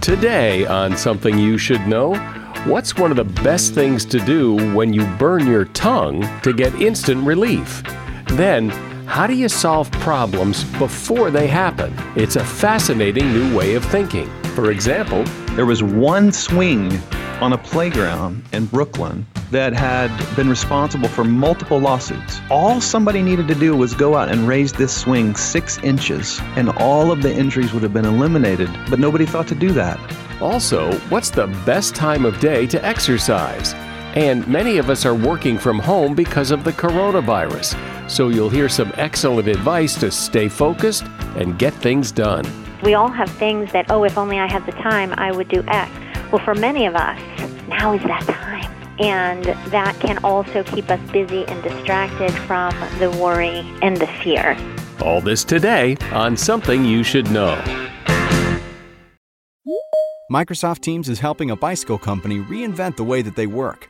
Today, on Something You Should Know, what's one of the best things to do when you burn your tongue to get instant relief? Then, how do you solve problems before they happen? It's a fascinating new way of thinking. For example, there was one swing on a playground in Brooklyn that had been responsible for multiple lawsuits. All somebody needed to do was go out and raise this swing six inches, and all of the injuries would have been eliminated, but nobody thought to do that. Also, what's the best time of day to exercise? And many of us are working from home because of the coronavirus, so you'll hear some excellent advice to stay focused and get things done. We all have things that, oh, if only I had the time, I would do X. Well, for many of us, now is that time. And that can also keep us busy and distracted from the worry and the fear. All this today on Something You Should Know. Microsoft Teams is helping a bicycle company reinvent the way that they work.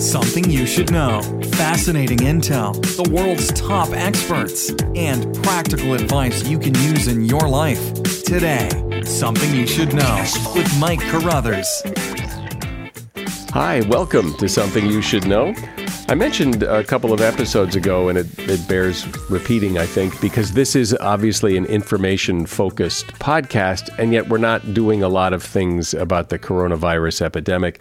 Something you should know. Fascinating intel, the world's top experts, and practical advice you can use in your life. Today, Something You Should Know with Mike Carruthers. Hi, welcome to Something You Should Know. I mentioned a couple of episodes ago, and it, it bears repeating, I think, because this is obviously an information focused podcast, and yet we're not doing a lot of things about the coronavirus epidemic.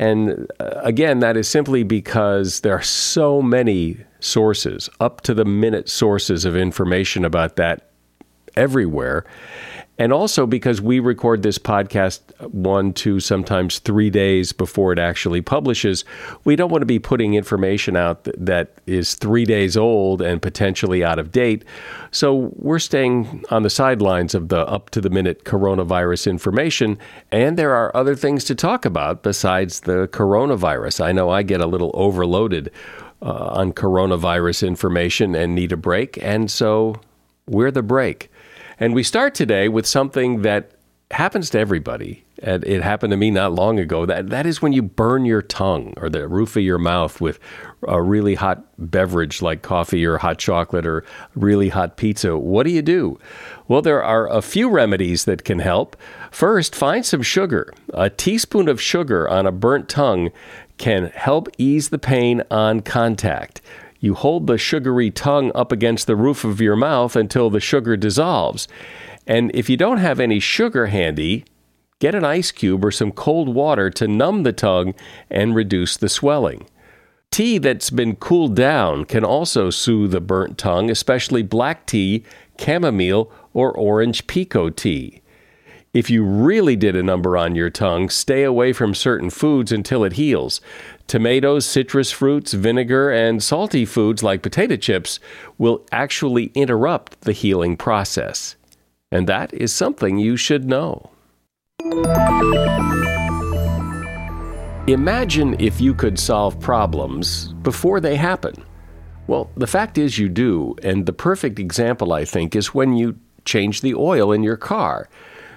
And uh, again, that is simply because there are so many sources, up to the minute sources of information about that everywhere. And also because we record this podcast one, two, sometimes three days before it actually publishes, we don't want to be putting information out that is three days old and potentially out of date. So we're staying on the sidelines of the up to the minute coronavirus information. And there are other things to talk about besides the coronavirus. I know I get a little overloaded uh, on coronavirus information and need a break. And so we're the break. And we start today with something that happens to everybody. And it happened to me not long ago. That that is when you burn your tongue or the roof of your mouth with a really hot beverage like coffee or hot chocolate or really hot pizza. What do you do? Well, there are a few remedies that can help. First, find some sugar. A teaspoon of sugar on a burnt tongue can help ease the pain on contact. You hold the sugary tongue up against the roof of your mouth until the sugar dissolves. And if you don't have any sugar handy, get an ice cube or some cold water to numb the tongue and reduce the swelling. Tea that's been cooled down can also soothe the burnt tongue, especially black tea, chamomile, or orange pekoe tea. If you really did a number on your tongue, stay away from certain foods until it heals. Tomatoes, citrus fruits, vinegar, and salty foods like potato chips will actually interrupt the healing process. And that is something you should know. Imagine if you could solve problems before they happen. Well, the fact is you do, and the perfect example, I think, is when you change the oil in your car.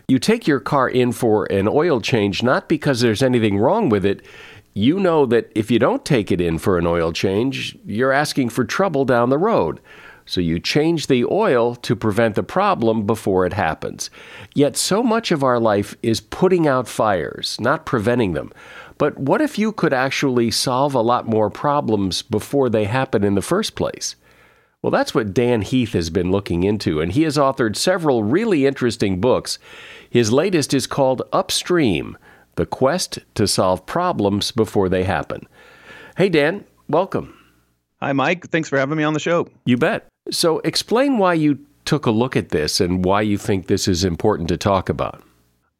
You take your car in for an oil change not because there's anything wrong with it, you know that if you don't take it in for an oil change, you're asking for trouble down the road. So you change the oil to prevent the problem before it happens. Yet so much of our life is putting out fires, not preventing them. But what if you could actually solve a lot more problems before they happen in the first place? Well, that's what Dan Heath has been looking into, and he has authored several really interesting books. His latest is called Upstream the quest to solve problems before they happen. Hey, Dan, welcome. Hi, Mike. Thanks for having me on the show. You bet. So, explain why you took a look at this and why you think this is important to talk about.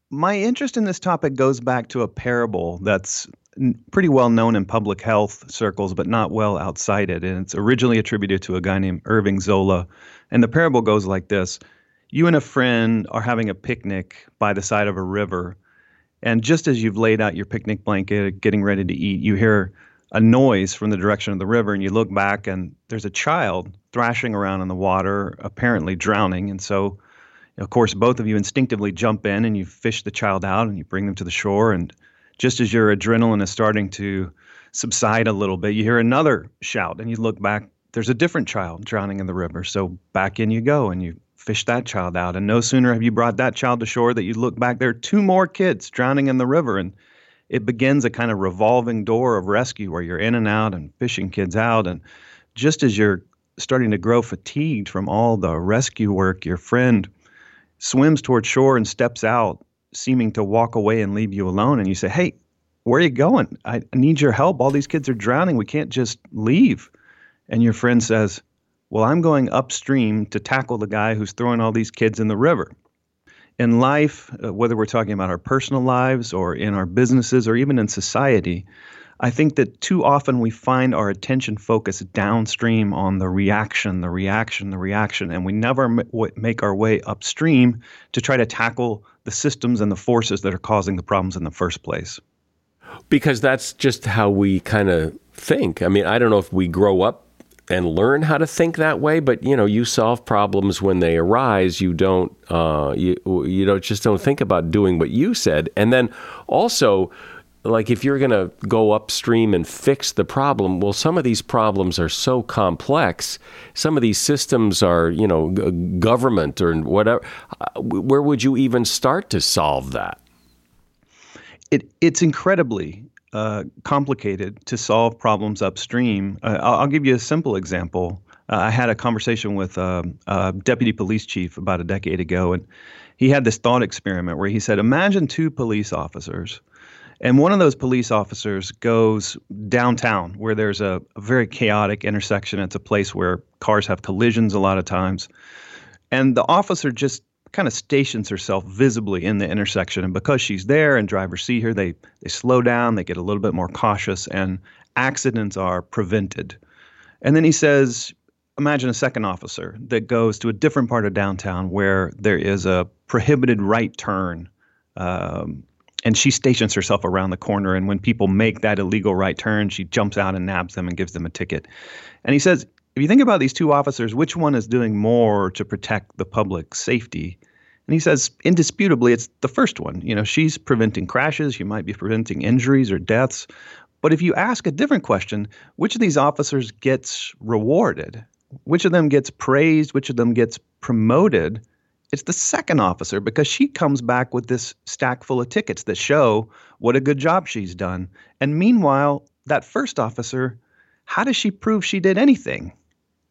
My interest in this topic goes back to a parable that's pretty well known in public health circles, but not well outside it. And it's originally attributed to a guy named Irving Zola. And the parable goes like this You and a friend are having a picnic by the side of a river and just as you've laid out your picnic blanket, getting ready to eat, you hear a noise from the direction of the river, and you look back, and there's a child thrashing around in the water, apparently drowning. And so, of course, both of you instinctively jump in and you fish the child out and you bring them to the shore. And just as your adrenaline is starting to subside a little bit, you hear another shout, and you look back. There's a different child drowning in the river. So back in you go, and you fish that child out. And no sooner have you brought that child to shore that you look back, there are two more kids drowning in the river. And it begins a kind of revolving door of rescue where you're in and out and fishing kids out. And just as you're starting to grow fatigued from all the rescue work, your friend swims toward shore and steps out, seeming to walk away and leave you alone. And you say, Hey, where are you going? I need your help. All these kids are drowning. We can't just leave. And your friend says, Well, I'm going upstream to tackle the guy who's throwing all these kids in the river in life, uh, whether we're talking about our personal lives or in our businesses or even in society, I think that too often we find our attention focused downstream on the reaction, the reaction, the reaction, and we never make our way upstream to try to tackle the systems and the forces that are causing the problems in the first place. Because that's just how we kind of think. I mean, I don't know if we grow up and learn how to think that way. But you know, you solve problems when they arise. You don't, uh, you you don't just don't think about doing what you said. And then also, like if you're going to go upstream and fix the problem, well, some of these problems are so complex. Some of these systems are, you know, government or whatever. Where would you even start to solve that? It, it's incredibly uh, complicated to solve problems upstream. Uh, I'll, I'll, give you a simple example. Uh, I had a conversation with a, a deputy police chief about a decade ago, and he had this thought experiment where he said, Imagine two police officers. And one of those police officers goes downtown where there's a, a, very chaotic intersection. It's a place where cars have collisions a lot of times. And the officer just kind of stations herself visibly in the intersection. And because she's there and drivers see her, they, they slow down, they get a little bit more cautious, and accidents are prevented. And then he says, Imagine a second officer that goes to a different part of downtown where there is a prohibited right turn. Um, and she stations herself around the corner. And when people make that illegal right turn, she jumps out and nabs them and gives them a ticket. And he says, if you think about these two officers, which one is doing more to protect the public safety? And he says, indisputably, it's the first one. You know, she's preventing crashes, you might be preventing injuries or deaths. But if you ask a different question, which of these officers gets rewarded? Which of them gets praised? Which of them gets promoted? It's the second officer because she comes back with this stack full of tickets that show what a good job she's done. And meanwhile, that first officer, how does she prove she did anything?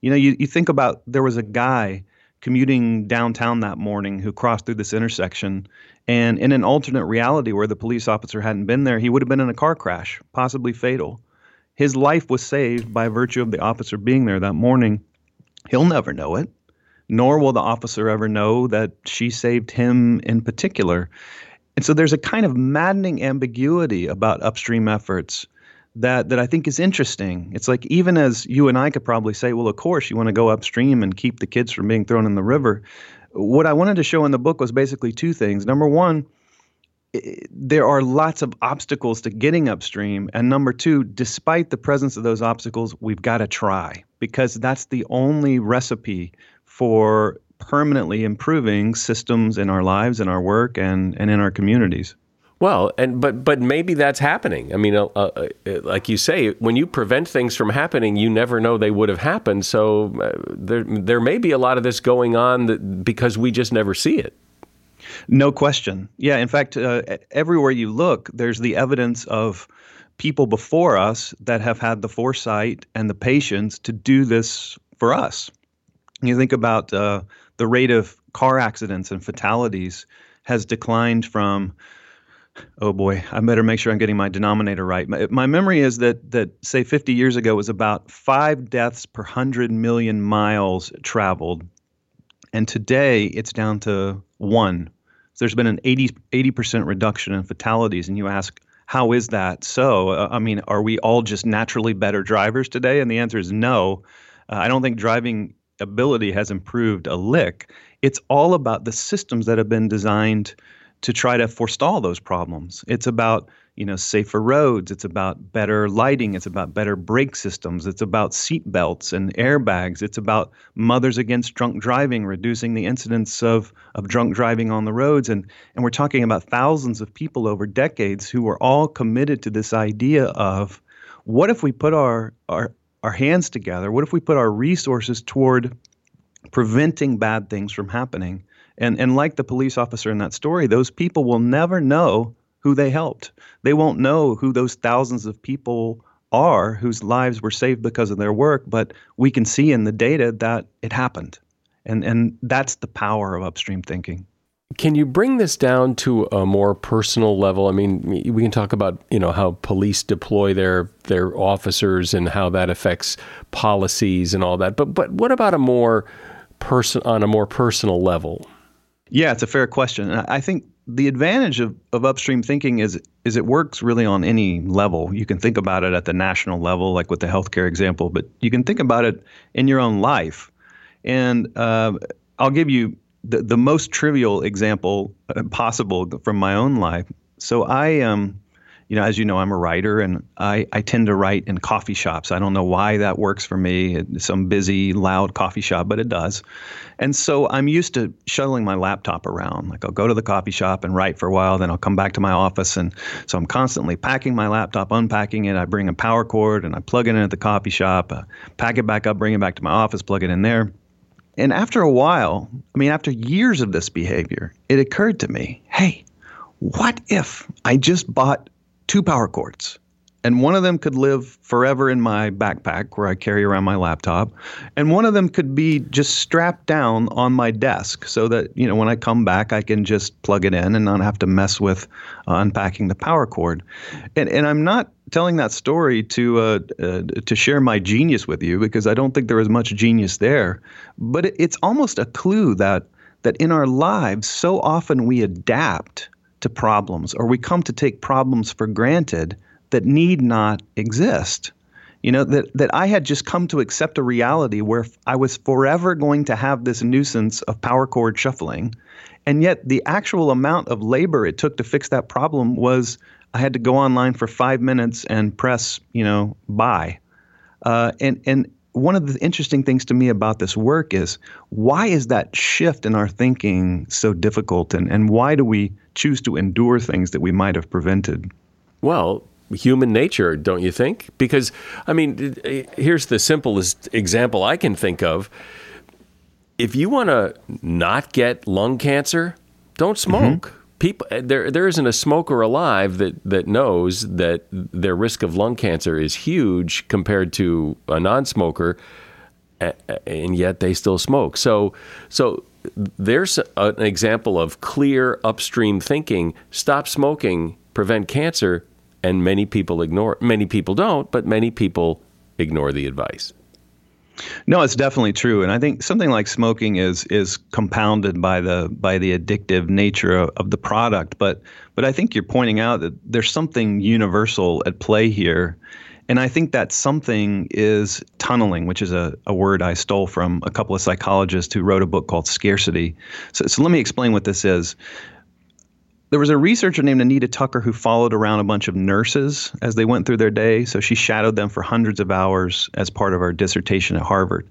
You know, you, you think about there was a guy commuting downtown that morning who crossed through this intersection. And in an alternate reality where the police officer hadn't been there, he would have been in a car crash, possibly fatal. His life was saved by virtue of the officer being there that morning. He'll never know it, nor will the officer ever know that she saved him in particular. And so there's a kind of maddening ambiguity about upstream efforts that that I think is interesting. It's like even as you and I could probably say, well, of course you want to go upstream and keep the kids from being thrown in the river. What I wanted to show in the book was basically two things. Number one, there are lots of obstacles to getting upstream. And number two, despite the presence of those obstacles, we've got to try because that's the only recipe for permanently improving systems in our lives, in our work, and, and in our communities. Well, and but but maybe that's happening. I mean, uh, uh, like you say, when you prevent things from happening, you never know they would have happened. So uh, there there may be a lot of this going on that, because we just never see it. No question. Yeah. In fact, uh, everywhere you look, there's the evidence of people before us that have had the foresight and the patience to do this for us. You think about uh, the rate of car accidents and fatalities has declined from oh boy, I better make sure I'm getting my denominator right. My, my, memory is that that say 50 years ago was about five deaths per hundred million miles traveled, and today it's down to one. So there's been an 80 percent reduction in fatalities, and you ask. How is that so? Uh, I mean, are we all just naturally better drivers today? And the answer is no. Uh, I don't think driving ability has improved a lick. It's all about the systems that have been designed to try to forestall those problems. It's about you know, safer roads. It's about better lighting. It's about better brake systems. It's about seat belts and airbags. It's about mothers against drunk driving, reducing the incidence of, of drunk driving on the roads. And, and we're talking about thousands of people over decades who were all committed to this idea of what if we put our, our, our hands together? What if we put our resources toward preventing bad things from happening? And, and like the police officer in that story, those people will never know who they helped. They won't know who those thousands of people are whose lives were saved because of their work, but we can see in the data that it happened. And, and that's the power of upstream thinking. Can you bring this down to a more personal level? I mean, we can talk about you know how police deploy their their officers and how that affects policies and all that. But but what about a more person on a more personal level? Yeah, it's a fair question. I think the advantage of, of upstream thinking is is it works really on any level. You can think about it at the national level, like with the healthcare example, but you can think about it in your own life. And uh, I'll give you the, the most trivial example uh, possible from my own life. So I um, you know, as you know, I'm a writer and I, I tend to write in coffee shops. I don't know why that works for me, some busy, loud coffee shop, but it does. And so I'm used to shuttling my laptop around. Like I'll go to the coffee shop and write for a while, then I'll come back to my office. And so I'm constantly packing my laptop, unpacking it. I bring a power cord and I plug it in at the coffee shop, uh, pack it back up, bring it back to my office, plug it in there. And after a while, I mean, after years of this behavior, it occurred to me hey, what if I just bought two power cords. And one of them could live forever in my backpack where I carry around my laptop. And one of them could be just strapped down on my desk so that, you know, when I come back, I can just plug it in and not have to mess with uh, unpacking the power cord. And, and I'm not telling that story to uh, uh, to share my genius with you because I don't think there is much genius there. But it, it's almost a clue that that in our lives, so often we adapt to problems or we come to take problems for granted that need not exist. You know, that, that I had just come to accept a reality where I was forever going to have this nuisance of power cord shuffling. And yet, the actual amount of labor it took to fix that problem was I had to go online for five minutes and press, you know, buy. Uh, and, and one of the interesting things to me about this work is why is that shift in our thinking so difficult and, and why do we choose to endure things that we might have prevented? Well, human nature, don't you think? Because, I mean, here's the simplest example I can think of. If you want to not get lung cancer, don't smoke. Mm-hmm. People, eh, there, there isn't a smoker alive that, that knows that their risk of lung cancer is huge compared to a non-smoker, and yet they still smoke. So, so there's an example of clear upstream thinking. Stop smoking, prevent cancer, and many people ignore. Many people don't, but many people ignore the advice. No, it's definitely true, and I think something like smoking is is compounded by the by the addictive nature of, of the product. But but I think you're pointing out that there's something universal at play here and I think that something is tunneling, which is a, a word I stole from a couple of psychologists who wrote a book called Scarcity. So, so let me explain what this is. There was a researcher named Anita Tucker who followed around a bunch of nurses as they went through their day. So she shadowed them for hundreds of hours as part of her dissertation at Harvard.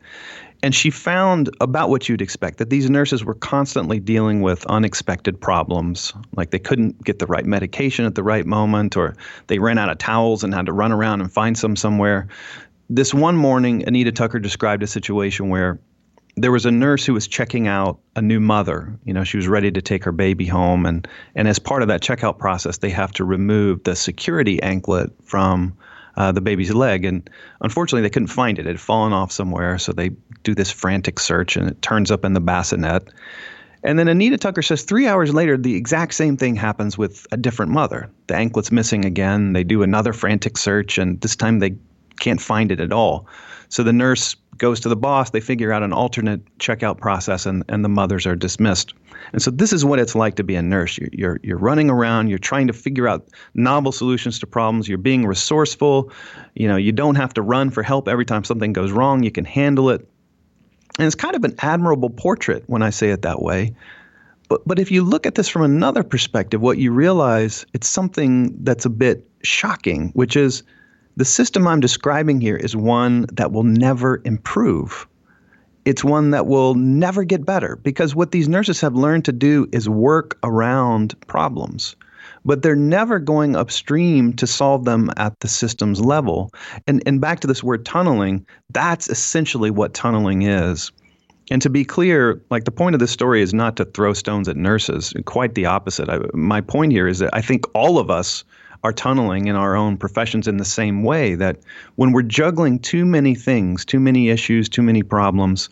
And she found about what you'd expect that these nurses were constantly dealing with unexpected problems, like they couldn't get the right medication at the right moment, or they ran out of towels and had to run around and find some somewhere. This one morning, Anita Tucker described a situation where there was a nurse who was checking out a new mother. You know, she was ready to take her baby home, and and as part of that checkout process, they have to remove the security anklet from uh, the baby's leg. And unfortunately, they couldn't find it. It had fallen off somewhere. So they do this frantic search and it turns up in the bassinet. And then Anita Tucker says three hours later, the exact same thing happens with a different mother. The anklet's missing again. They do another frantic search, and this time they can't find it at all. So the nurse goes to the boss. They figure out an alternate checkout process, and, and the mothers are dismissed. And so this is what it's like to be a nurse. You're, you're, you're running around. You're trying to figure out novel solutions to problems. You're being resourceful. You know, you don't have to run for help every time something goes wrong. You can handle it. And it's kind of an admirable portrait when I say it that way. But, but if you look at this from another perspective, what you realize it's something that's a bit shocking, which is the system I'm describing here is one that will never improve. It's one that will never get better because what these nurses have learned to do is work around problems but they're never going upstream to solve them at the systems level. And, and back to this word tunneling, that's essentially what tunneling is. And to be clear, like the point of this story is not to throw stones at nurses. Quite the opposite. I, my point here is that I think all of us are tunneling in our own professions in the same way that when we're juggling too many things, too many issues, too many problems,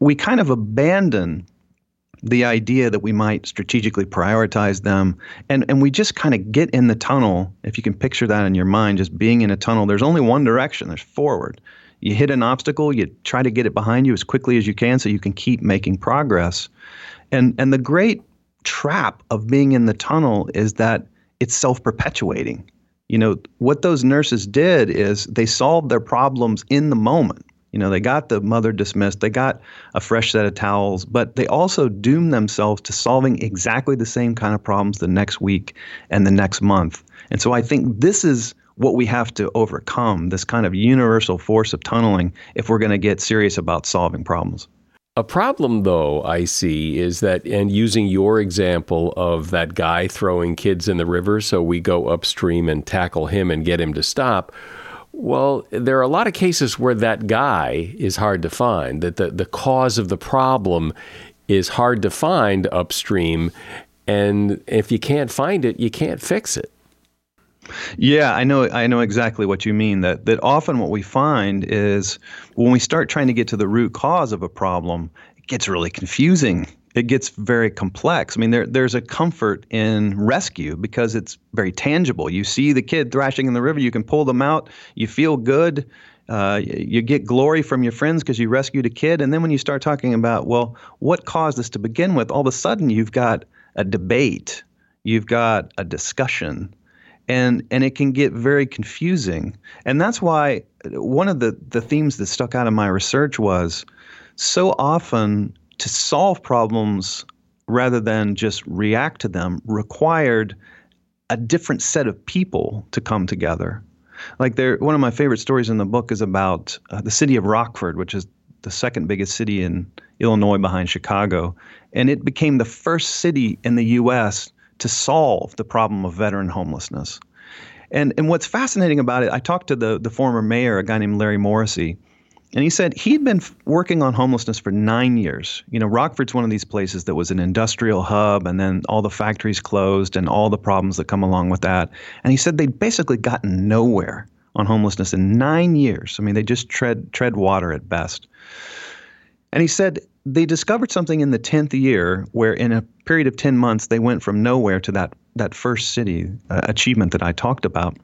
we kind of abandon the idea that we might strategically prioritize them. And and we just kind of get in the tunnel if you can picture that in your mind just being in a tunnel. There's only one direction there's forward. You hit an obstacle, you try to get it behind you as quickly as you can so you can keep making progress. And and the great trap of being in the tunnel is that it's self-perpetuating. You know, what those nurses did is they solved their problems in the moment. You know, they got the mother dismissed, they got a fresh set of towels, but they also doomed themselves to solving exactly the same kind of problems the next week and the next month. And so I think this is what we have to overcome this kind of universal force of tunneling if we're going to get serious about solving problems. A problem, though, I see is that, and using your example of that guy throwing kids in the river, so we go upstream and tackle him and get him to stop. Well, there are a lot of cases where that guy is hard to find, that the, the cause of the problem is hard to find upstream. And if you can't find it, you can't fix it. Yeah, I know I know exactly what you mean that that often what we find is when we start trying to get to the root cause of a problem, it gets really confusing. It gets very complex. I mean, there, there's a comfort in rescue because it's very tangible. You see the kid thrashing in the river, you can pull them out, you feel good, uh, you get glory from your friends because you rescued a kid. And then when you start talking about, well, what caused this to begin with, all of a sudden you've got a debate, you've got a discussion, and and it can get very confusing. And that's why one of the the themes that stuck out in my research was so often to solve problems rather than just react to them required a different set of people to come together. Like there, one of my favorite stories in the book is about uh, the city of Rockford, which is the second biggest city in Illinois behind Chicago, and it became the first city in the U.S to solve the problem of veteran homelessness. And, and what's fascinating about it, I talked to the, the former mayor, a guy named Larry Morrissey, and he said he'd been f- working on homelessness for nine years. You know, Rockford's one of these places that was an industrial hub, and then all the factories closed and all the problems that come along with that. And he said they'd basically gotten nowhere on homelessness in nine years. I mean, they just tread tread water at best. And he said they discovered something in the 10th year where in a period of 10 months they went from nowhere to that that first city uh, achievement that I talked about.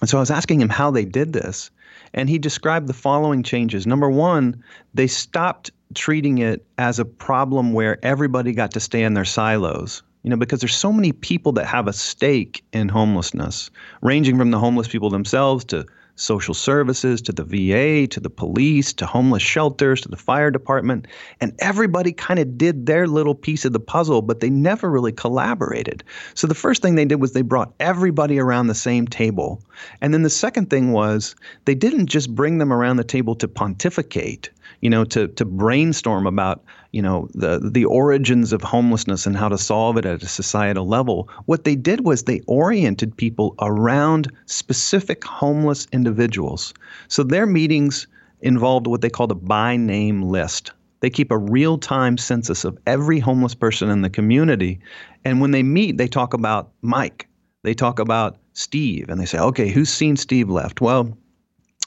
And so I was asking him how they did this, and he described the following changes. Number 1, they stopped treating it as a problem where everybody got to stay in their silos. You know, because there's so many people that have a stake in homelessness, ranging from the homeless people themselves to social services to the VA to the police to homeless shelters to the fire department. And everybody kind of did their little piece of the puzzle, but they never really collaborated. So the first thing they did was they brought everybody around the same table. And then the second thing was they didn't just bring them around the table to pontificate you know, to to brainstorm about, you know, the the origins of homelessness and how to solve it at a societal level. What they did was they oriented people around specific homeless individuals. So their meetings involved what they called a by name list. They keep a real time census of every homeless person in the community. And when they meet, they talk about Mike. They talk about Steve. And they say, okay, who's seen Steve left? Well,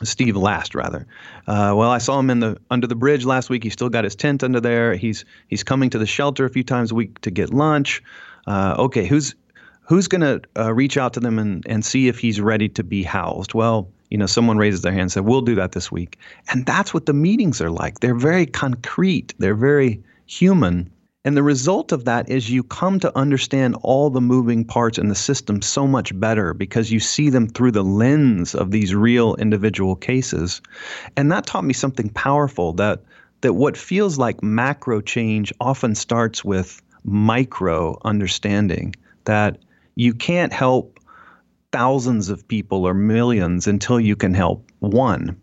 Steve last rather. Uh, well, I saw him in the under the bridge last week. He still got his tent under there. He's he's coming to the shelter a few times a week to get lunch. Uh, okay, who's who's going to uh, reach out to them and and see if he's ready to be housed? Well, you know, someone raises their hand and said, "We'll do that this week," and that's what the meetings are like. They're very concrete. They're very human. And the result of that is you come to understand all the moving parts in the system so much better because you see them through the lens of these real individual cases. And that taught me something powerful that that what feels like macro change often starts with micro understanding that you can't help thousands of people or millions until you can help one.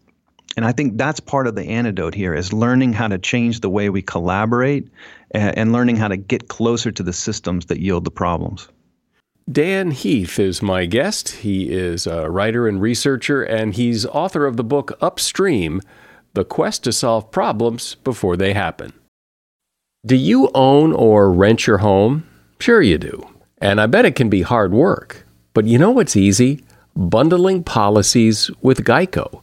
And I think that's part of the antidote here is learning how to change the way we collaborate and, and learning how to get closer to the systems that yield the problems. Dan Heath is my guest. He is a writer and researcher, and he's author of the book Upstream The Quest to Solve Problems Before They Happen. Do you own or rent your home? Sure, you do. And I bet it can be hard work. But you know what's easy? Bundling policies with Geico.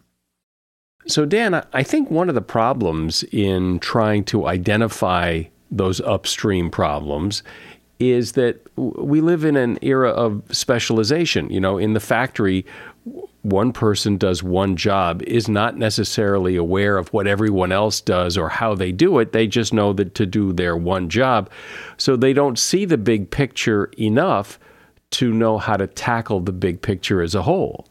So, Dan, I think one of the problems in trying to identify those upstream problems is that we live in an era of specialization. You know, in the factory, one person does one job is not necessarily aware of what everyone else does or how they do it. They just know that to do their one job. So they don't see the big picture enough to know how to tackle the big picture as a whole.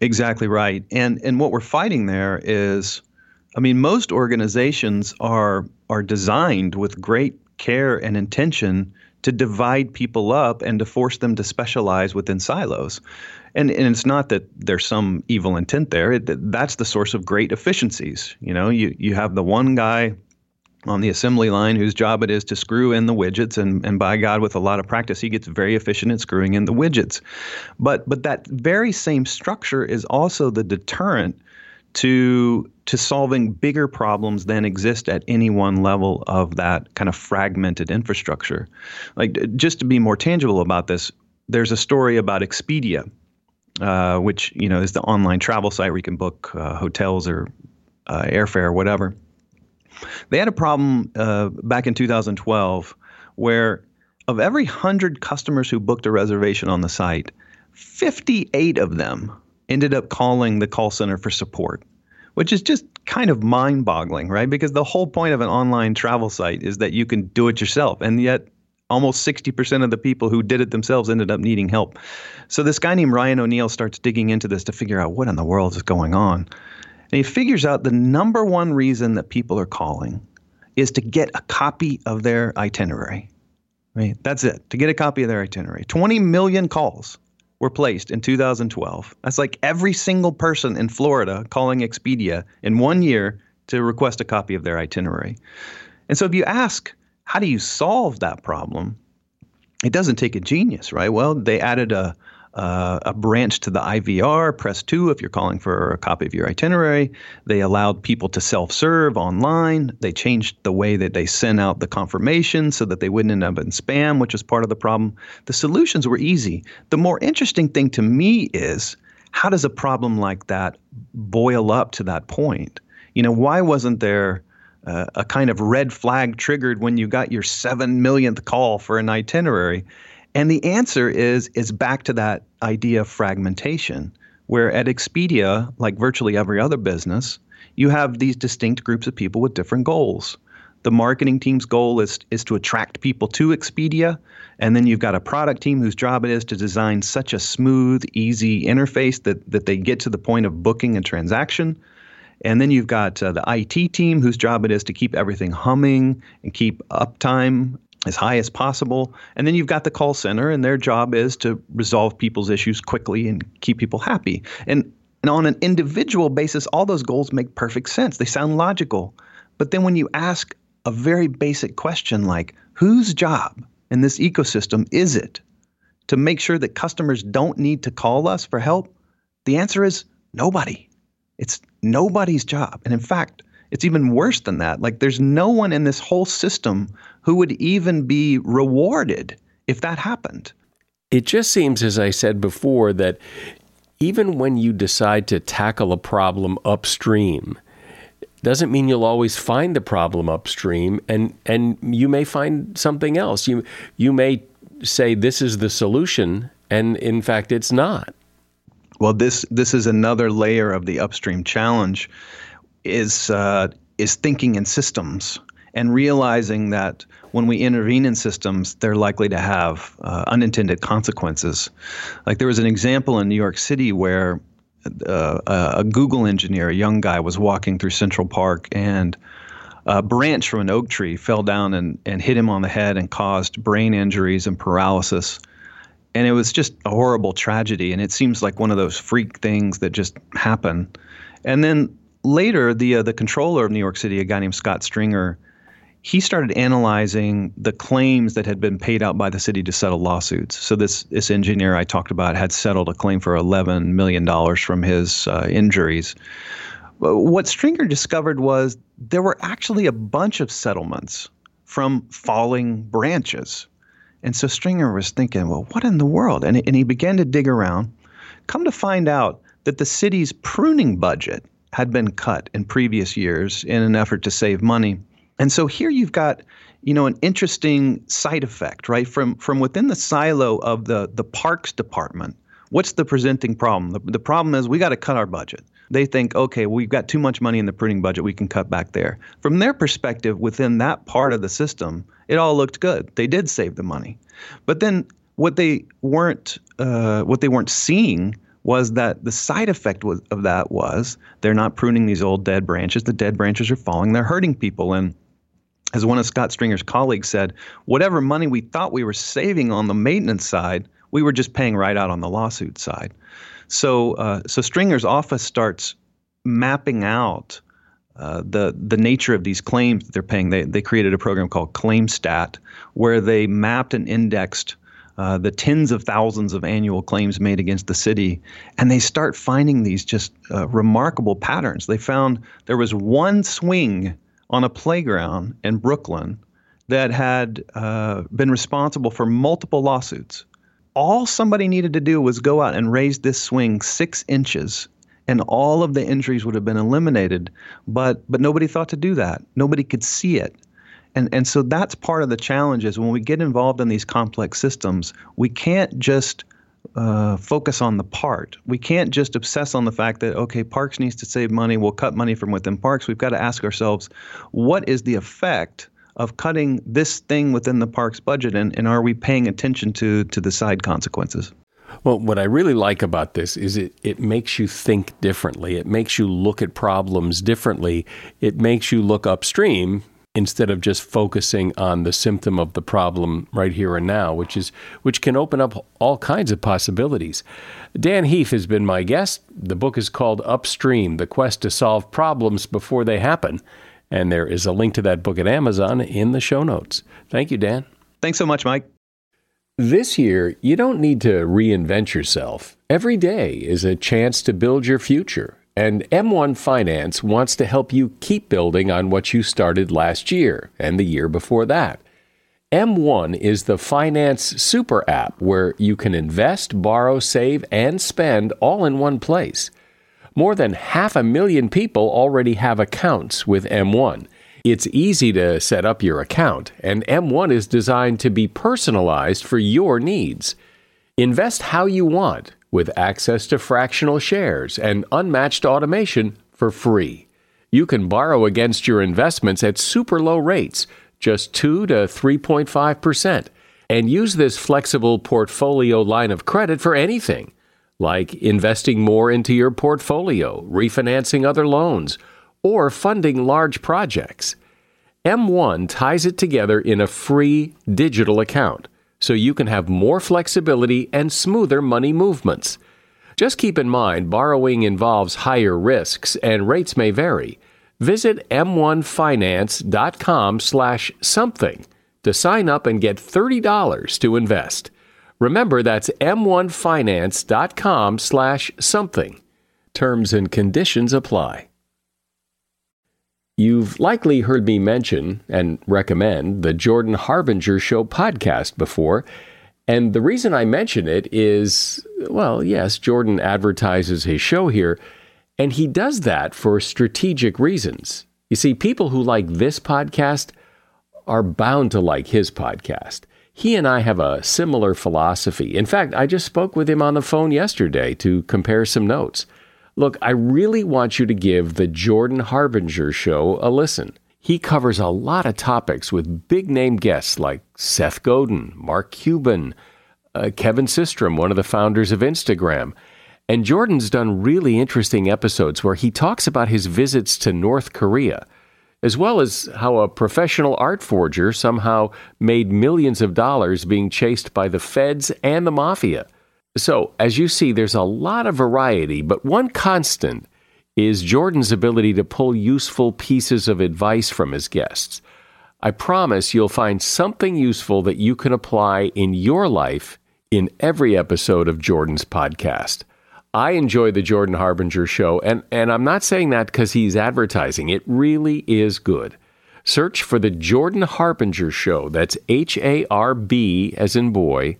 Exactly right. And and what we're fighting there is I mean most organizations are are designed with great care and intention to divide people up and to force them to specialize within silos. And, and it's not that there's some evil intent there. It, that's the source of great efficiencies. You know, you, you have the one guy on the assembly line whose job it is to screw in the widgets and, and by God with a lot of practice he gets very efficient at screwing in the widgets. But but that very same structure is also the deterrent to to solving bigger problems than exist at any one level of that kind of fragmented infrastructure. Like just to be more tangible about this, there's a story about Expedia, uh, which you know is the online travel site where you can book uh, hotels or uh, airfare or whatever. They had a problem uh, back in 2012 where of every hundred customers who booked a reservation on the site, 58 of them ended up calling the call center for support, which is just kind of mind boggling, right? Because the whole point of an online travel site is that you can do it yourself. And yet, almost 60% of the people who did it themselves ended up needing help. So, this guy named Ryan O'Neill starts digging into this to figure out what in the world is going on. And he figures out the number one reason that people are calling is to get a copy of their itinerary. Right? That's it, to get a copy of their itinerary. 20 million calls were placed in 2012. That's like every single person in Florida calling Expedia in one year to request a copy of their itinerary. And so if you ask, how do you solve that problem? It doesn't take a genius, right? Well, they added a uh, a branch to the IVR, press two if you're calling for a copy of your itinerary. They allowed people to self serve online. They changed the way that they sent out the confirmation so that they wouldn't end up in spam, which was part of the problem. The solutions were easy. The more interesting thing to me is how does a problem like that boil up to that point? You know, why wasn't there uh, a kind of red flag triggered when you got your seven millionth call for an itinerary? And the answer is is back to that idea of fragmentation, where at Expedia, like virtually every other business, you have these distinct groups of people with different goals. The marketing team's goal is, is to attract people to Expedia. And then you've got a product team whose job it is to design such a smooth, easy interface that, that they get to the point of booking a transaction. And then you've got uh, the IT team whose job it is to keep everything humming and keep uptime as high as possible. And then you've got the call center, and their job is to resolve people's issues quickly and keep people happy. And, and on an individual basis, all those goals make perfect sense. They sound logical. But then when you ask a very basic question like, whose job in this ecosystem is it to make sure that customers don't need to call us for help? The answer is nobody. It's nobody's job. And in fact, it's even worse than that. Like, there's no one in this whole system who would even be rewarded if that happened. It just seems, as I said before, that even when you decide to tackle a problem upstream, doesn't mean you'll always find the problem upstream and and you may find something else you you may say this is the solution and in fact it's not well this this is another layer of the upstream challenge is uh, is thinking in systems and realizing that when we intervene in systems, they're likely to have uh, unintended consequences. Like there was an example in New York City where uh, a Google engineer, a young guy, was walking through Central Park and a branch from an oak tree fell down and, and hit him on the head and caused brain injuries and paralysis. And it was just a horrible tragedy. And it seems like one of those freak things that just happen. And then later, the uh, the controller of New York City, a guy named Scott Stringer, he started analyzing the claims that had been paid out by the city to settle lawsuits. So this this engineer I talked about had settled a claim for 11 million dollars from his uh, injuries. What Stringer discovered was there were actually a bunch of settlements from falling branches. And so Stringer was thinking, well, what in the world? And, and he began to dig around. Come to find out that the city's pruning budget had been cut in previous years in an effort to save money. And so here you've got, you know, an interesting side effect, right? From from within the silo of the the parks department, what's the presenting problem? The, the problem is we got to cut our budget. They think, okay, we've got too much money in the pruning budget, we can cut back there. From their perspective, within that part of the system, it all looked good. They did save the money, but then what they weren't uh, what they weren't seeing was that the side effect was, of that was they're not pruning these old dead branches. The dead branches are falling. They're hurting people. And as one of Scott Stringer's colleagues said, whatever money we thought we were saving on the maintenance side, we were just paying right out on the lawsuit side. So, uh, so Stringer's office starts mapping out uh, the the nature of these claims that they're paying. They they created a program called ClaimStat, where they mapped and indexed uh, the tens of thousands of annual claims made against the city, and they start finding these just uh, remarkable patterns. They found there was one swing on a playground in Brooklyn that had uh, been responsible for multiple lawsuits. All somebody needed to do was go out and raise this swing six inches, and all of the injuries would have been eliminated. But but nobody thought to do that. Nobody could see it. And, and so that's part of the challenge is when we get involved in these complex systems, we can't just uh, focus on the part. We can't just obsess on the fact that, okay, Parks needs to save money, we'll cut money from within Parks. We've got to ask ourselves, what is the effect of cutting this thing within the Parks budget, and, and are we paying attention to, to the side consequences? Well, what I really like about this is it, it makes you think differently. It makes you look at problems differently. It makes you look upstream instead of just focusing on the symptom of the problem right here and now, which is which can open up all kinds of possibilities. Dan Heath has been my guest. The book is called Upstream: The Quest to Solve Problems Before They Happen, and there is a link to that book at Amazon in the show notes. Thank you, Dan. Thanks so much, Mike. This year, you don't need to reinvent yourself. Every day is a chance to build your future and M1 Finance wants to help you keep building on what you started last year and the year before that. M1 is the finance super app where you can invest, borrow, save, and spend all in one place. More than half a million people already have accounts with M1. It's easy to set up your account, and M1 is designed to be personalized for your needs. Invest how you want with access to fractional shares and unmatched automation for free. You can borrow against your investments at super low rates, just 2 to 3.5%, and use this flexible portfolio line of credit for anything, like investing more into your portfolio, refinancing other loans, or funding large projects. M1 ties it together in a free digital account so you can have more flexibility and smoother money movements. Just keep in mind borrowing involves higher risks and rates may vary. Visit m1finance.com slash something to sign up and get $30 to invest. Remember, that's m1finance.com slash something. Terms and conditions apply. You've likely heard me mention and recommend the Jordan Harbinger Show podcast before. And the reason I mention it is well, yes, Jordan advertises his show here, and he does that for strategic reasons. You see, people who like this podcast are bound to like his podcast. He and I have a similar philosophy. In fact, I just spoke with him on the phone yesterday to compare some notes. Look, I really want you to give the Jordan Harbinger show a listen. He covers a lot of topics with big name guests like Seth Godin, Mark Cuban, uh, Kevin Systrom, one of the founders of Instagram. And Jordan's done really interesting episodes where he talks about his visits to North Korea as well as how a professional art forger somehow made millions of dollars being chased by the feds and the mafia. So, as you see, there's a lot of variety, but one constant is Jordan's ability to pull useful pieces of advice from his guests. I promise you'll find something useful that you can apply in your life in every episode of Jordan's podcast. I enjoy the Jordan Harbinger show, and, and I'm not saying that because he's advertising. It really is good. Search for the Jordan Harbinger show. That's H A R B as in boy,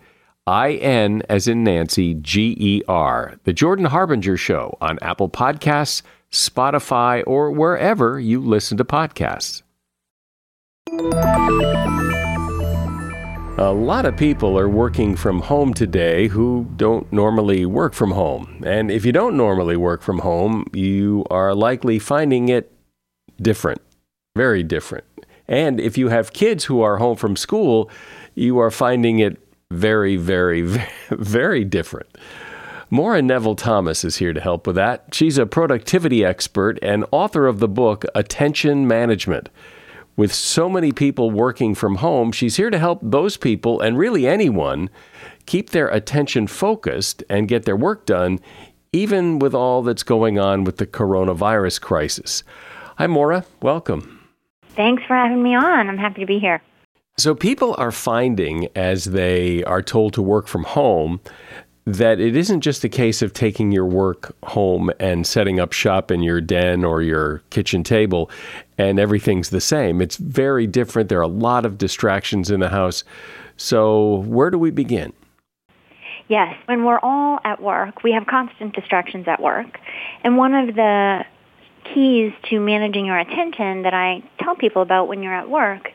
I N as in Nancy, G E R. The Jordan Harbinger show on Apple Podcasts, Spotify, or wherever you listen to podcasts. A lot of people are working from home today who don't normally work from home. And if you don't normally work from home, you are likely finding it different, very different. And if you have kids who are home from school, you are finding it very, very, very different. Maura Nevel Thomas is here to help with that. She's a productivity expert and author of the book Attention Management with so many people working from home, she's here to help those people and really anyone keep their attention focused and get their work done, even with all that's going on with the coronavirus crisis. Hi, Maura. Welcome. Thanks for having me on. I'm happy to be here. So, people are finding as they are told to work from home that it isn't just a case of taking your work home and setting up shop in your den or your kitchen table and everything's the same. It's very different. There are a lot of distractions in the house. So, where do we begin? Yes, when we're all at work, we have constant distractions at work. And one of the keys to managing your attention that I tell people about when you're at work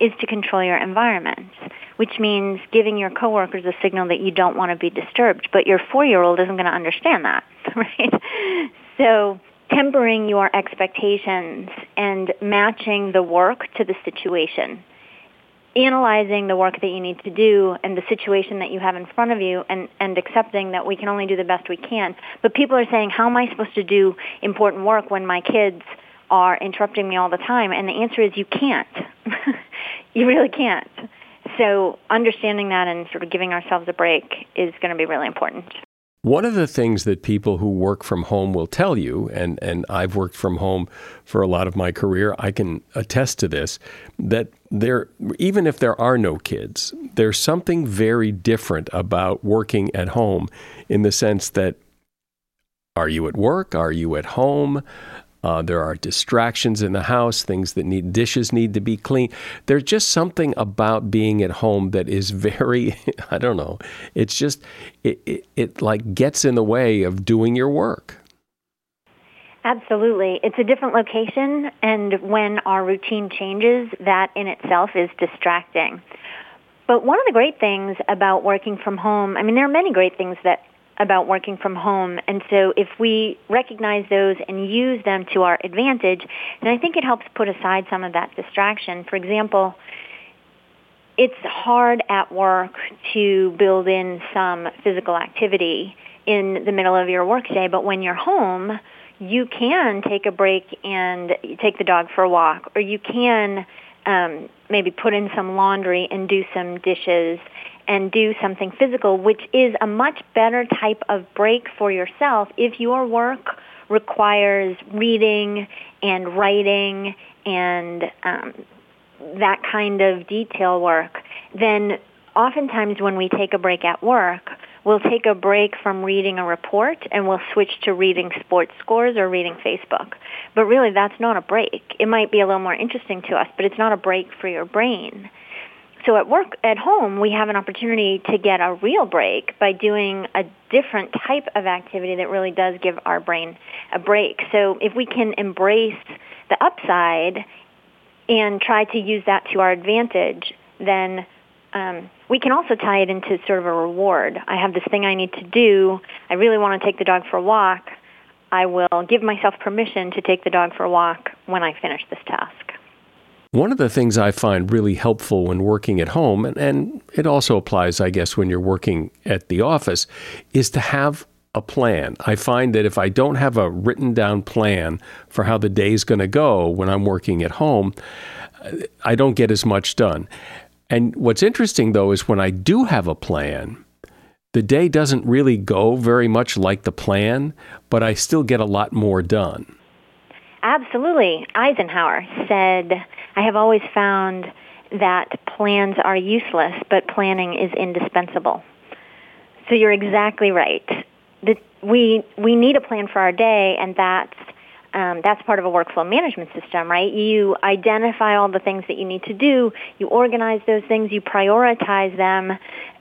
is to control your environment which means giving your coworkers a signal that you don't want to be disturbed. But your four-year-old isn't going to understand that, right? So tempering your expectations and matching the work to the situation. Analyzing the work that you need to do and the situation that you have in front of you and, and accepting that we can only do the best we can. But people are saying, how am I supposed to do important work when my kids are interrupting me all the time? And the answer is you can't. you really can't so understanding that and sort of giving ourselves a break is going to be really important. One of the things that people who work from home will tell you, and, and I've worked from home for a lot of my career, I can attest to this, that there, even if there are no kids, there's something very different about working at home in the sense that are you at work? Are you at home? Uh, there are distractions in the house, things that need dishes need to be cleaned. There's just something about being at home that is very, I don't know. It's just it, it, it like gets in the way of doing your work. Absolutely. It's a different location, and when our routine changes, that in itself is distracting. But one of the great things about working from home, I mean, there are many great things that about working from home. And so if we recognize those and use them to our advantage, then I think it helps put aside some of that distraction. For example, it's hard at work to build in some physical activity in the middle of your workday, but when you're home, you can take a break and take the dog for a walk, or you can um, maybe put in some laundry and do some dishes and do something physical, which is a much better type of break for yourself if your work requires reading and writing and um, that kind of detail work, then oftentimes when we take a break at work, we'll take a break from reading a report and we'll switch to reading sports scores or reading Facebook. But really, that's not a break. It might be a little more interesting to us, but it's not a break for your brain. So at work, at home, we have an opportunity to get a real break by doing a different type of activity that really does give our brain a break. So if we can embrace the upside and try to use that to our advantage, then um, we can also tie it into sort of a reward. I have this thing I need to do. I really want to take the dog for a walk. I will give myself permission to take the dog for a walk when I finish this task. One of the things I find really helpful when working at home, and, and it also applies, I guess, when you're working at the office, is to have a plan. I find that if I don't have a written down plan for how the day is going to go when I'm working at home, I don't get as much done. And what's interesting though is when I do have a plan, the day doesn't really go very much like the plan, but I still get a lot more done. Absolutely. Eisenhower said, I have always found that plans are useless, but planning is indispensable. So you're exactly right. The, we, we need a plan for our day, and that's um, that's part of a workflow management system, right? You identify all the things that you need to do, you organize those things, you prioritize them,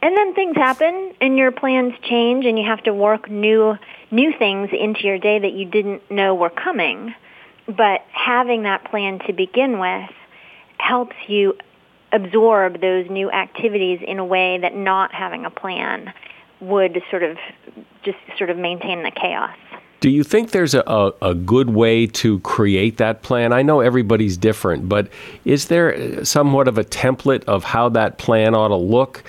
and then things happen and your plans change and you have to work new new things into your day that you didn't know were coming. But having that plan to begin with helps you absorb those new activities in a way that not having a plan would sort of just sort of maintain the chaos. Do you think there's a, a, a, good way to create that plan? I know everybody's different, but is there somewhat of a template of how that plan ought to look,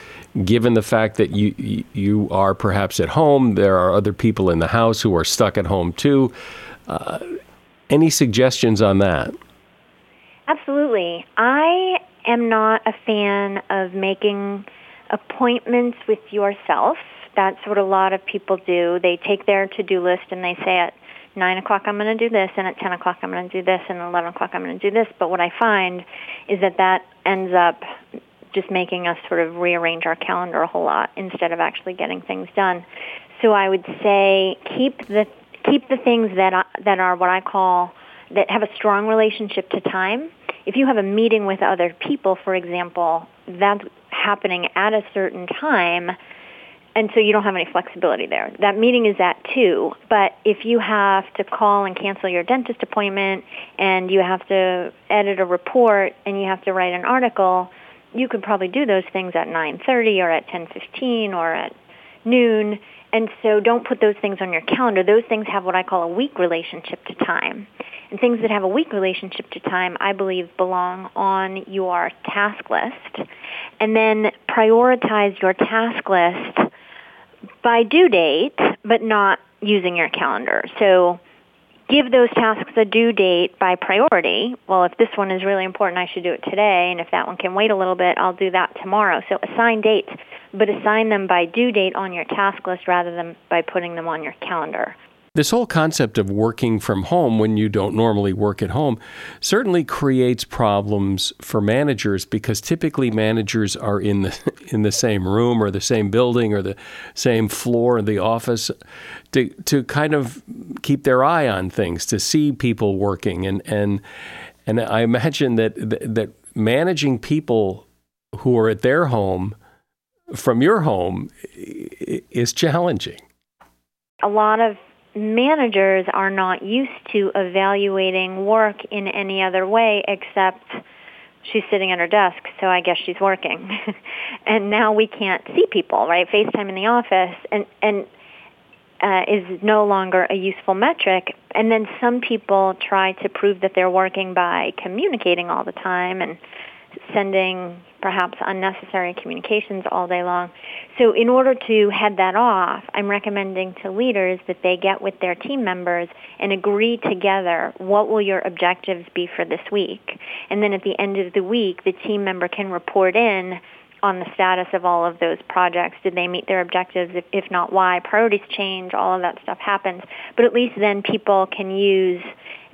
given the fact that you you are perhaps at home, there are other people in the house who are stuck at home too? Uh, any suggestions on that? Absolutely. I am not a fan of making appointments with yourself that's what a lot of people do. They take their to-do list and they say at 9 o'clock I'm going to do this, and at 10 o'clock I'm going to do this, and at 11 o'clock I'm going to do this. But what I find is that that ends up just making us sort of rearrange our calendar a whole lot instead of actually getting things done. So I would say keep the keep the things that I, that are what I call that have a strong relationship to time. If you have a meeting with other people, for example, that's happening at a certain time and so you don't have any flexibility there. That meeting is at 2, but if you have to call and cancel your dentist appointment and you have to edit a report and you have to write an article, you could probably do those things at 9:30 or at 10:15 or at noon. And so don't put those things on your calendar. Those things have what I call a weak relationship to time. And things that have a weak relationship to time, I believe, belong on your task list. And then prioritize your task list by due date, but not using your calendar. So give those tasks a due date by priority. Well, if this one is really important, I should do it today, and if that one can wait a little bit, I'll do that tomorrow. So assign dates, but assign them by due date on your task list rather than by putting them on your calendar. This whole concept of working from home when you don't normally work at home certainly creates problems for managers because typically managers are in the in the same room or the same building or the same floor in the office to to kind of keep their eye on things, to see people working and and and I imagine that that managing people who are at their home from your home is challenging. A lot of managers are not used to evaluating work in any other way except she's sitting at her desk, so I guess she's working. and now we can't see people, right? FaceTime in the office and and uh, is no longer a useful metric. And then some people try to prove that they're working by communicating all the time and sending perhaps unnecessary communications all day long. So in order to head that off, I'm recommending to leaders that they get with their team members and agree together what will your objectives be for this week. And then at the end of the week, the team member can report in on the status of all of those projects. Did they meet their objectives? If, if not, why? Priorities change. All of that stuff happens. But at least then people can use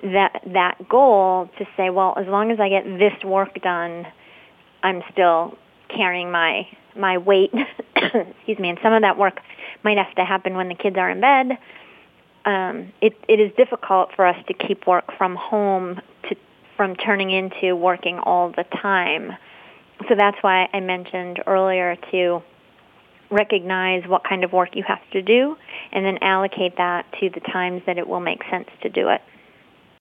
that that goal to say, well, as long as I get this work done, I'm still carrying my my weight. excuse me, and some of that work might have to happen when the kids are in bed. Um, it, it is difficult for us to keep work from home to from turning into working all the time. So that's why I mentioned earlier to recognize what kind of work you have to do and then allocate that to the times that it will make sense to do it.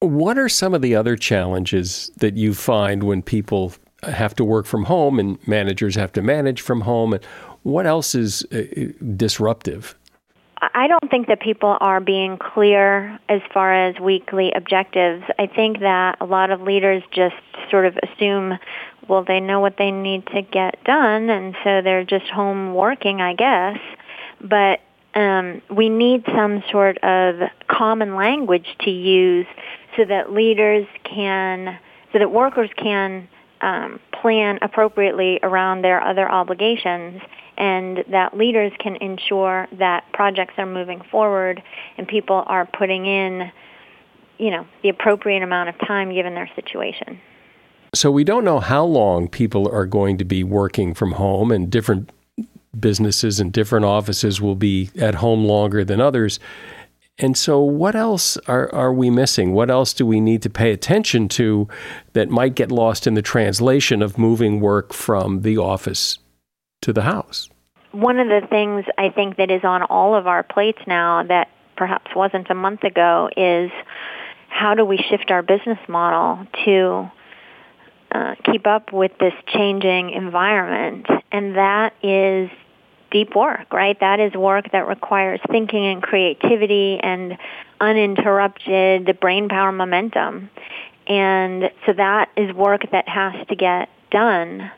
What are some of the other challenges that you find when people have to work from home and managers have to manage from home? And what else is uh, disruptive? I don't think that people are being clear as far as weekly objectives. I think that a lot of leaders just sort of assume, well, they know what they need to get done, and so they're just home working, I guess. But um, we need some sort of common language to use so that leaders can, so that workers can um, plan appropriately around their other obligations and that leaders can ensure that projects are moving forward and people are putting in you know the appropriate amount of time given their situation. So we don't know how long people are going to be working from home and different businesses and different offices will be at home longer than others and so, what else are, are we missing? What else do we need to pay attention to that might get lost in the translation of moving work from the office to the house? One of the things I think that is on all of our plates now that perhaps wasn't a month ago is how do we shift our business model to uh, keep up with this changing environment? And that is deep work, right? That is work that requires thinking and creativity and uninterrupted brain power momentum. And so that is work that has to get done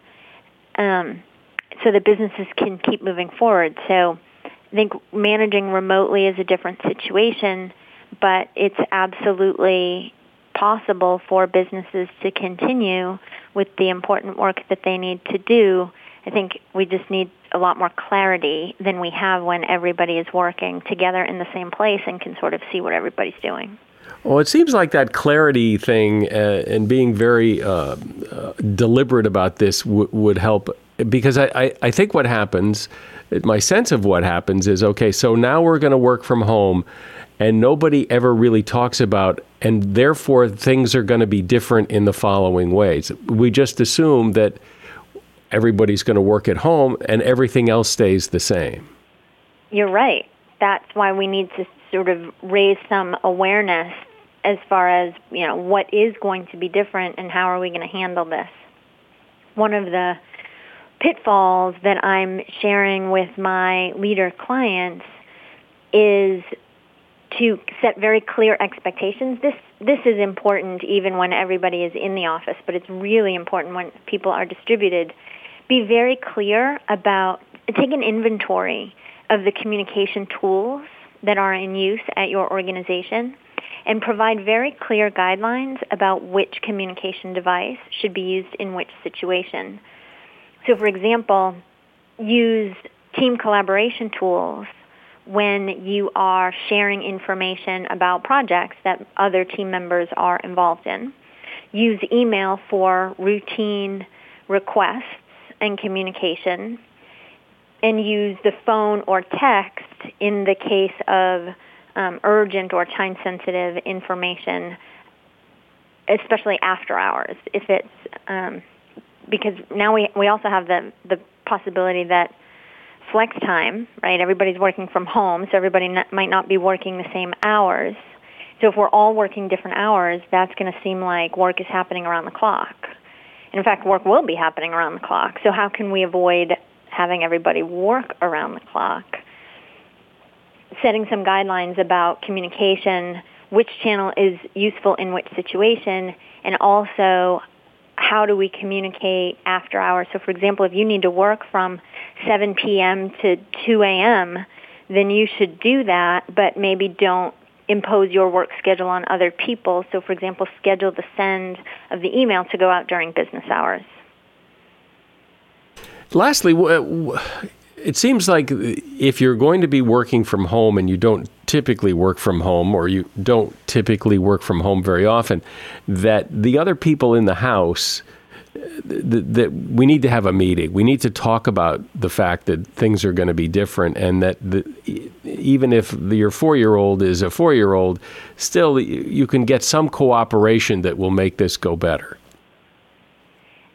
um, so that businesses can keep moving forward. So I think managing remotely is a different situation, but it's absolutely possible for businesses to continue with the important work that they need to do. I think we just need a lot more clarity than we have when everybody is working together in the same place and can sort of see what everybody's doing. Well, it seems like that clarity thing uh, and being very uh, uh, deliberate about this w- would help because I, I, I think what happens, my sense of what happens is okay, so now we're going to work from home and nobody ever really talks about and therefore things are going to be different in the following ways. We just assume that everybody's going to work at home and everything else stays the same. You're right. That's why we need to sort of raise some awareness as far as, you know, what is going to be different and how are we going to handle this. One of the pitfalls that I'm sharing with my leader clients is to set very clear expectations. This this is important even when everybody is in the office, but it's really important when people are distributed be very clear about, take an inventory of the communication tools that are in use at your organization and provide very clear guidelines about which communication device should be used in which situation. So for example, use team collaboration tools when you are sharing information about projects that other team members are involved in. Use email for routine requests and communication and use the phone or text in the case of um, urgent or time sensitive information, especially after hours. If it's um, because now we we also have the the possibility that flex time, right? Everybody's working from home, so everybody not, might not be working the same hours. So if we're all working different hours, that's going to seem like work is happening around the clock. In fact, work will be happening around the clock. So how can we avoid having everybody work around the clock? Setting some guidelines about communication, which channel is useful in which situation, and also how do we communicate after hours? So for example, if you need to work from 7 p.m. to 2 a.m., then you should do that, but maybe don't impose your work schedule on other people. So, for example, schedule the send of the email to go out during business hours. Lastly, it seems like if you're going to be working from home and you don't typically work from home or you don't typically work from home very often, that the other people in the house that we need to have a meeting. We need to talk about the fact that things are going to be different, and that the, even if your four-year-old is a four-year-old, still you can get some cooperation that will make this go better.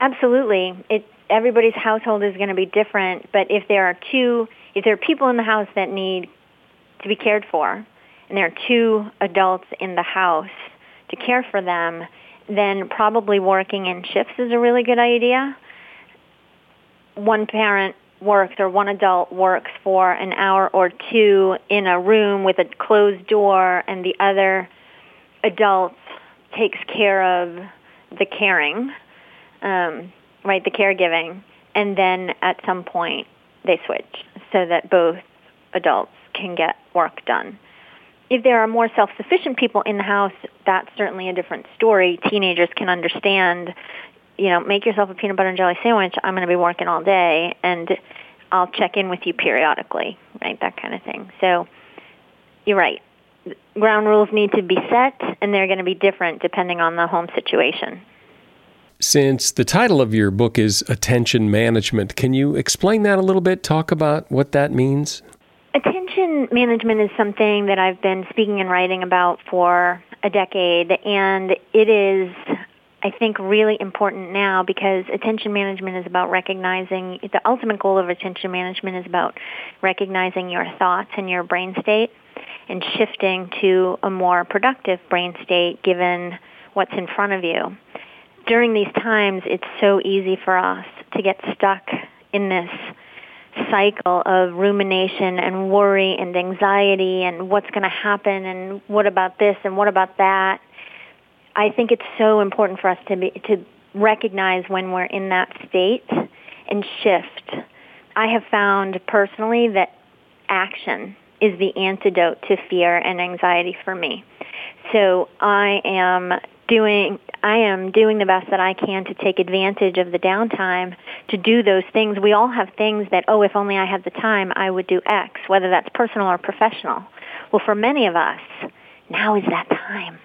Absolutely, it everybody's household is going to be different, but if there are two, if there are people in the house that need to be cared for, and there are two adults in the house to care for them then probably working in shifts is a really good idea. One parent works or one adult works for an hour or two in a room with a closed door and the other adult takes care of the caring, um, right, the caregiving, and then at some point they switch so that both adults can get work done if there are more self-sufficient people in the house, that's certainly a different story. Teenagers can understand, you know, make yourself a peanut butter and jelly sandwich. I'm going to be working all day, and I'll check in with you periodically, right? That kind of thing. So you're right. Ground rules need to be set, and they're going to be different depending on the home situation. Since the title of your book is Attention Management, can you explain that a little bit? Talk about what that means? Attention management is something that I've been speaking and writing about for a decade, and it is, I think, really important now because attention management is about recognizing, the ultimate goal of attention management is about recognizing your thoughts and your brain state and shifting to a more productive brain state given what's in front of you. During these times, it's so easy for us to get stuck in this cycle of rumination and worry and anxiety and what's going to happen and what about this and what about that. I think it's so important for us to be, to recognize when we're in that state and shift. I have found personally that action is the antidote to fear and anxiety for me. So I am doing I am doing the best that I can to take advantage of the downtime to do those things. We all have things that, oh, if only I had the time, I would do X, whether that's personal or professional. Well, for many of us, now is that time.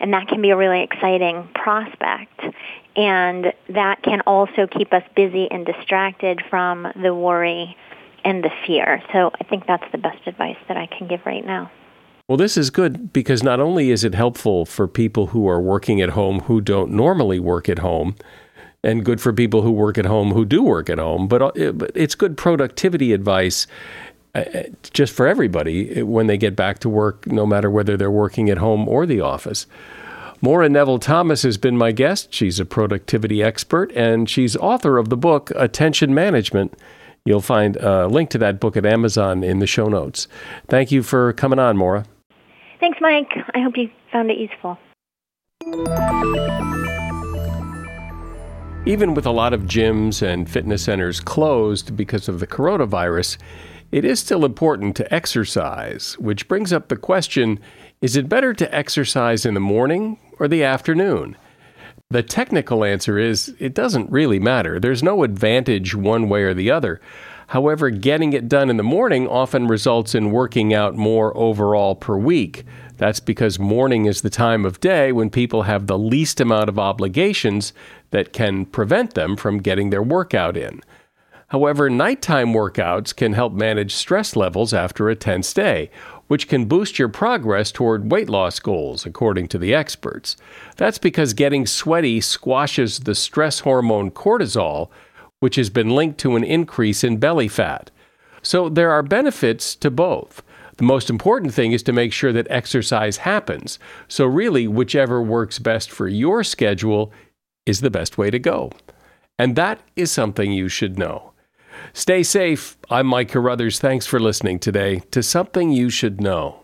And that can be a really exciting prospect. And that can also keep us busy and distracted from the worry and the fear. So I think that's the best advice that I can give right now. Well, this is good because not only is it helpful for people who are working at home who don't normally work at home, and good for people who work at home who do work at home, but uh, it's good productivity advice uh, uh, just for everybody when they get back to work, no matter whether they're working at home or the office. Maura Nevel Thomas has been my guest. She's a productivity expert and she's author of the book Attention Management You'll find a link to that book at Amazon in the show notes. Thank you for coming on, Maura. Thanks, Mike. I hope you found it useful. Even with a lot of gyms and fitness centers closed because of the coronavirus, it is still important to exercise, which brings up the question is it better to exercise in the morning or the afternoon? The technical answer is it doesn't really matter. There's no advantage one way or the other. However, getting it done in the morning often results in working out more overall per week. That's because morning is the time of day when people have the least amount of obligations that can prevent them from getting their workout in. However, nighttime workouts can help manage stress levels after a tense day, which can boost your progress toward weight loss goals, according to the experts. That's because getting sweaty squashes the stress hormone cortisol, which has been linked to an increase in belly fat. So there are benefits to both. The most important thing is to make sure that exercise happens. So, really, whichever works best for your schedule is the best way to go. And that is something you should know. Stay safe. I'm Mike Carruthers. Thanks for listening today to Something You Should Know.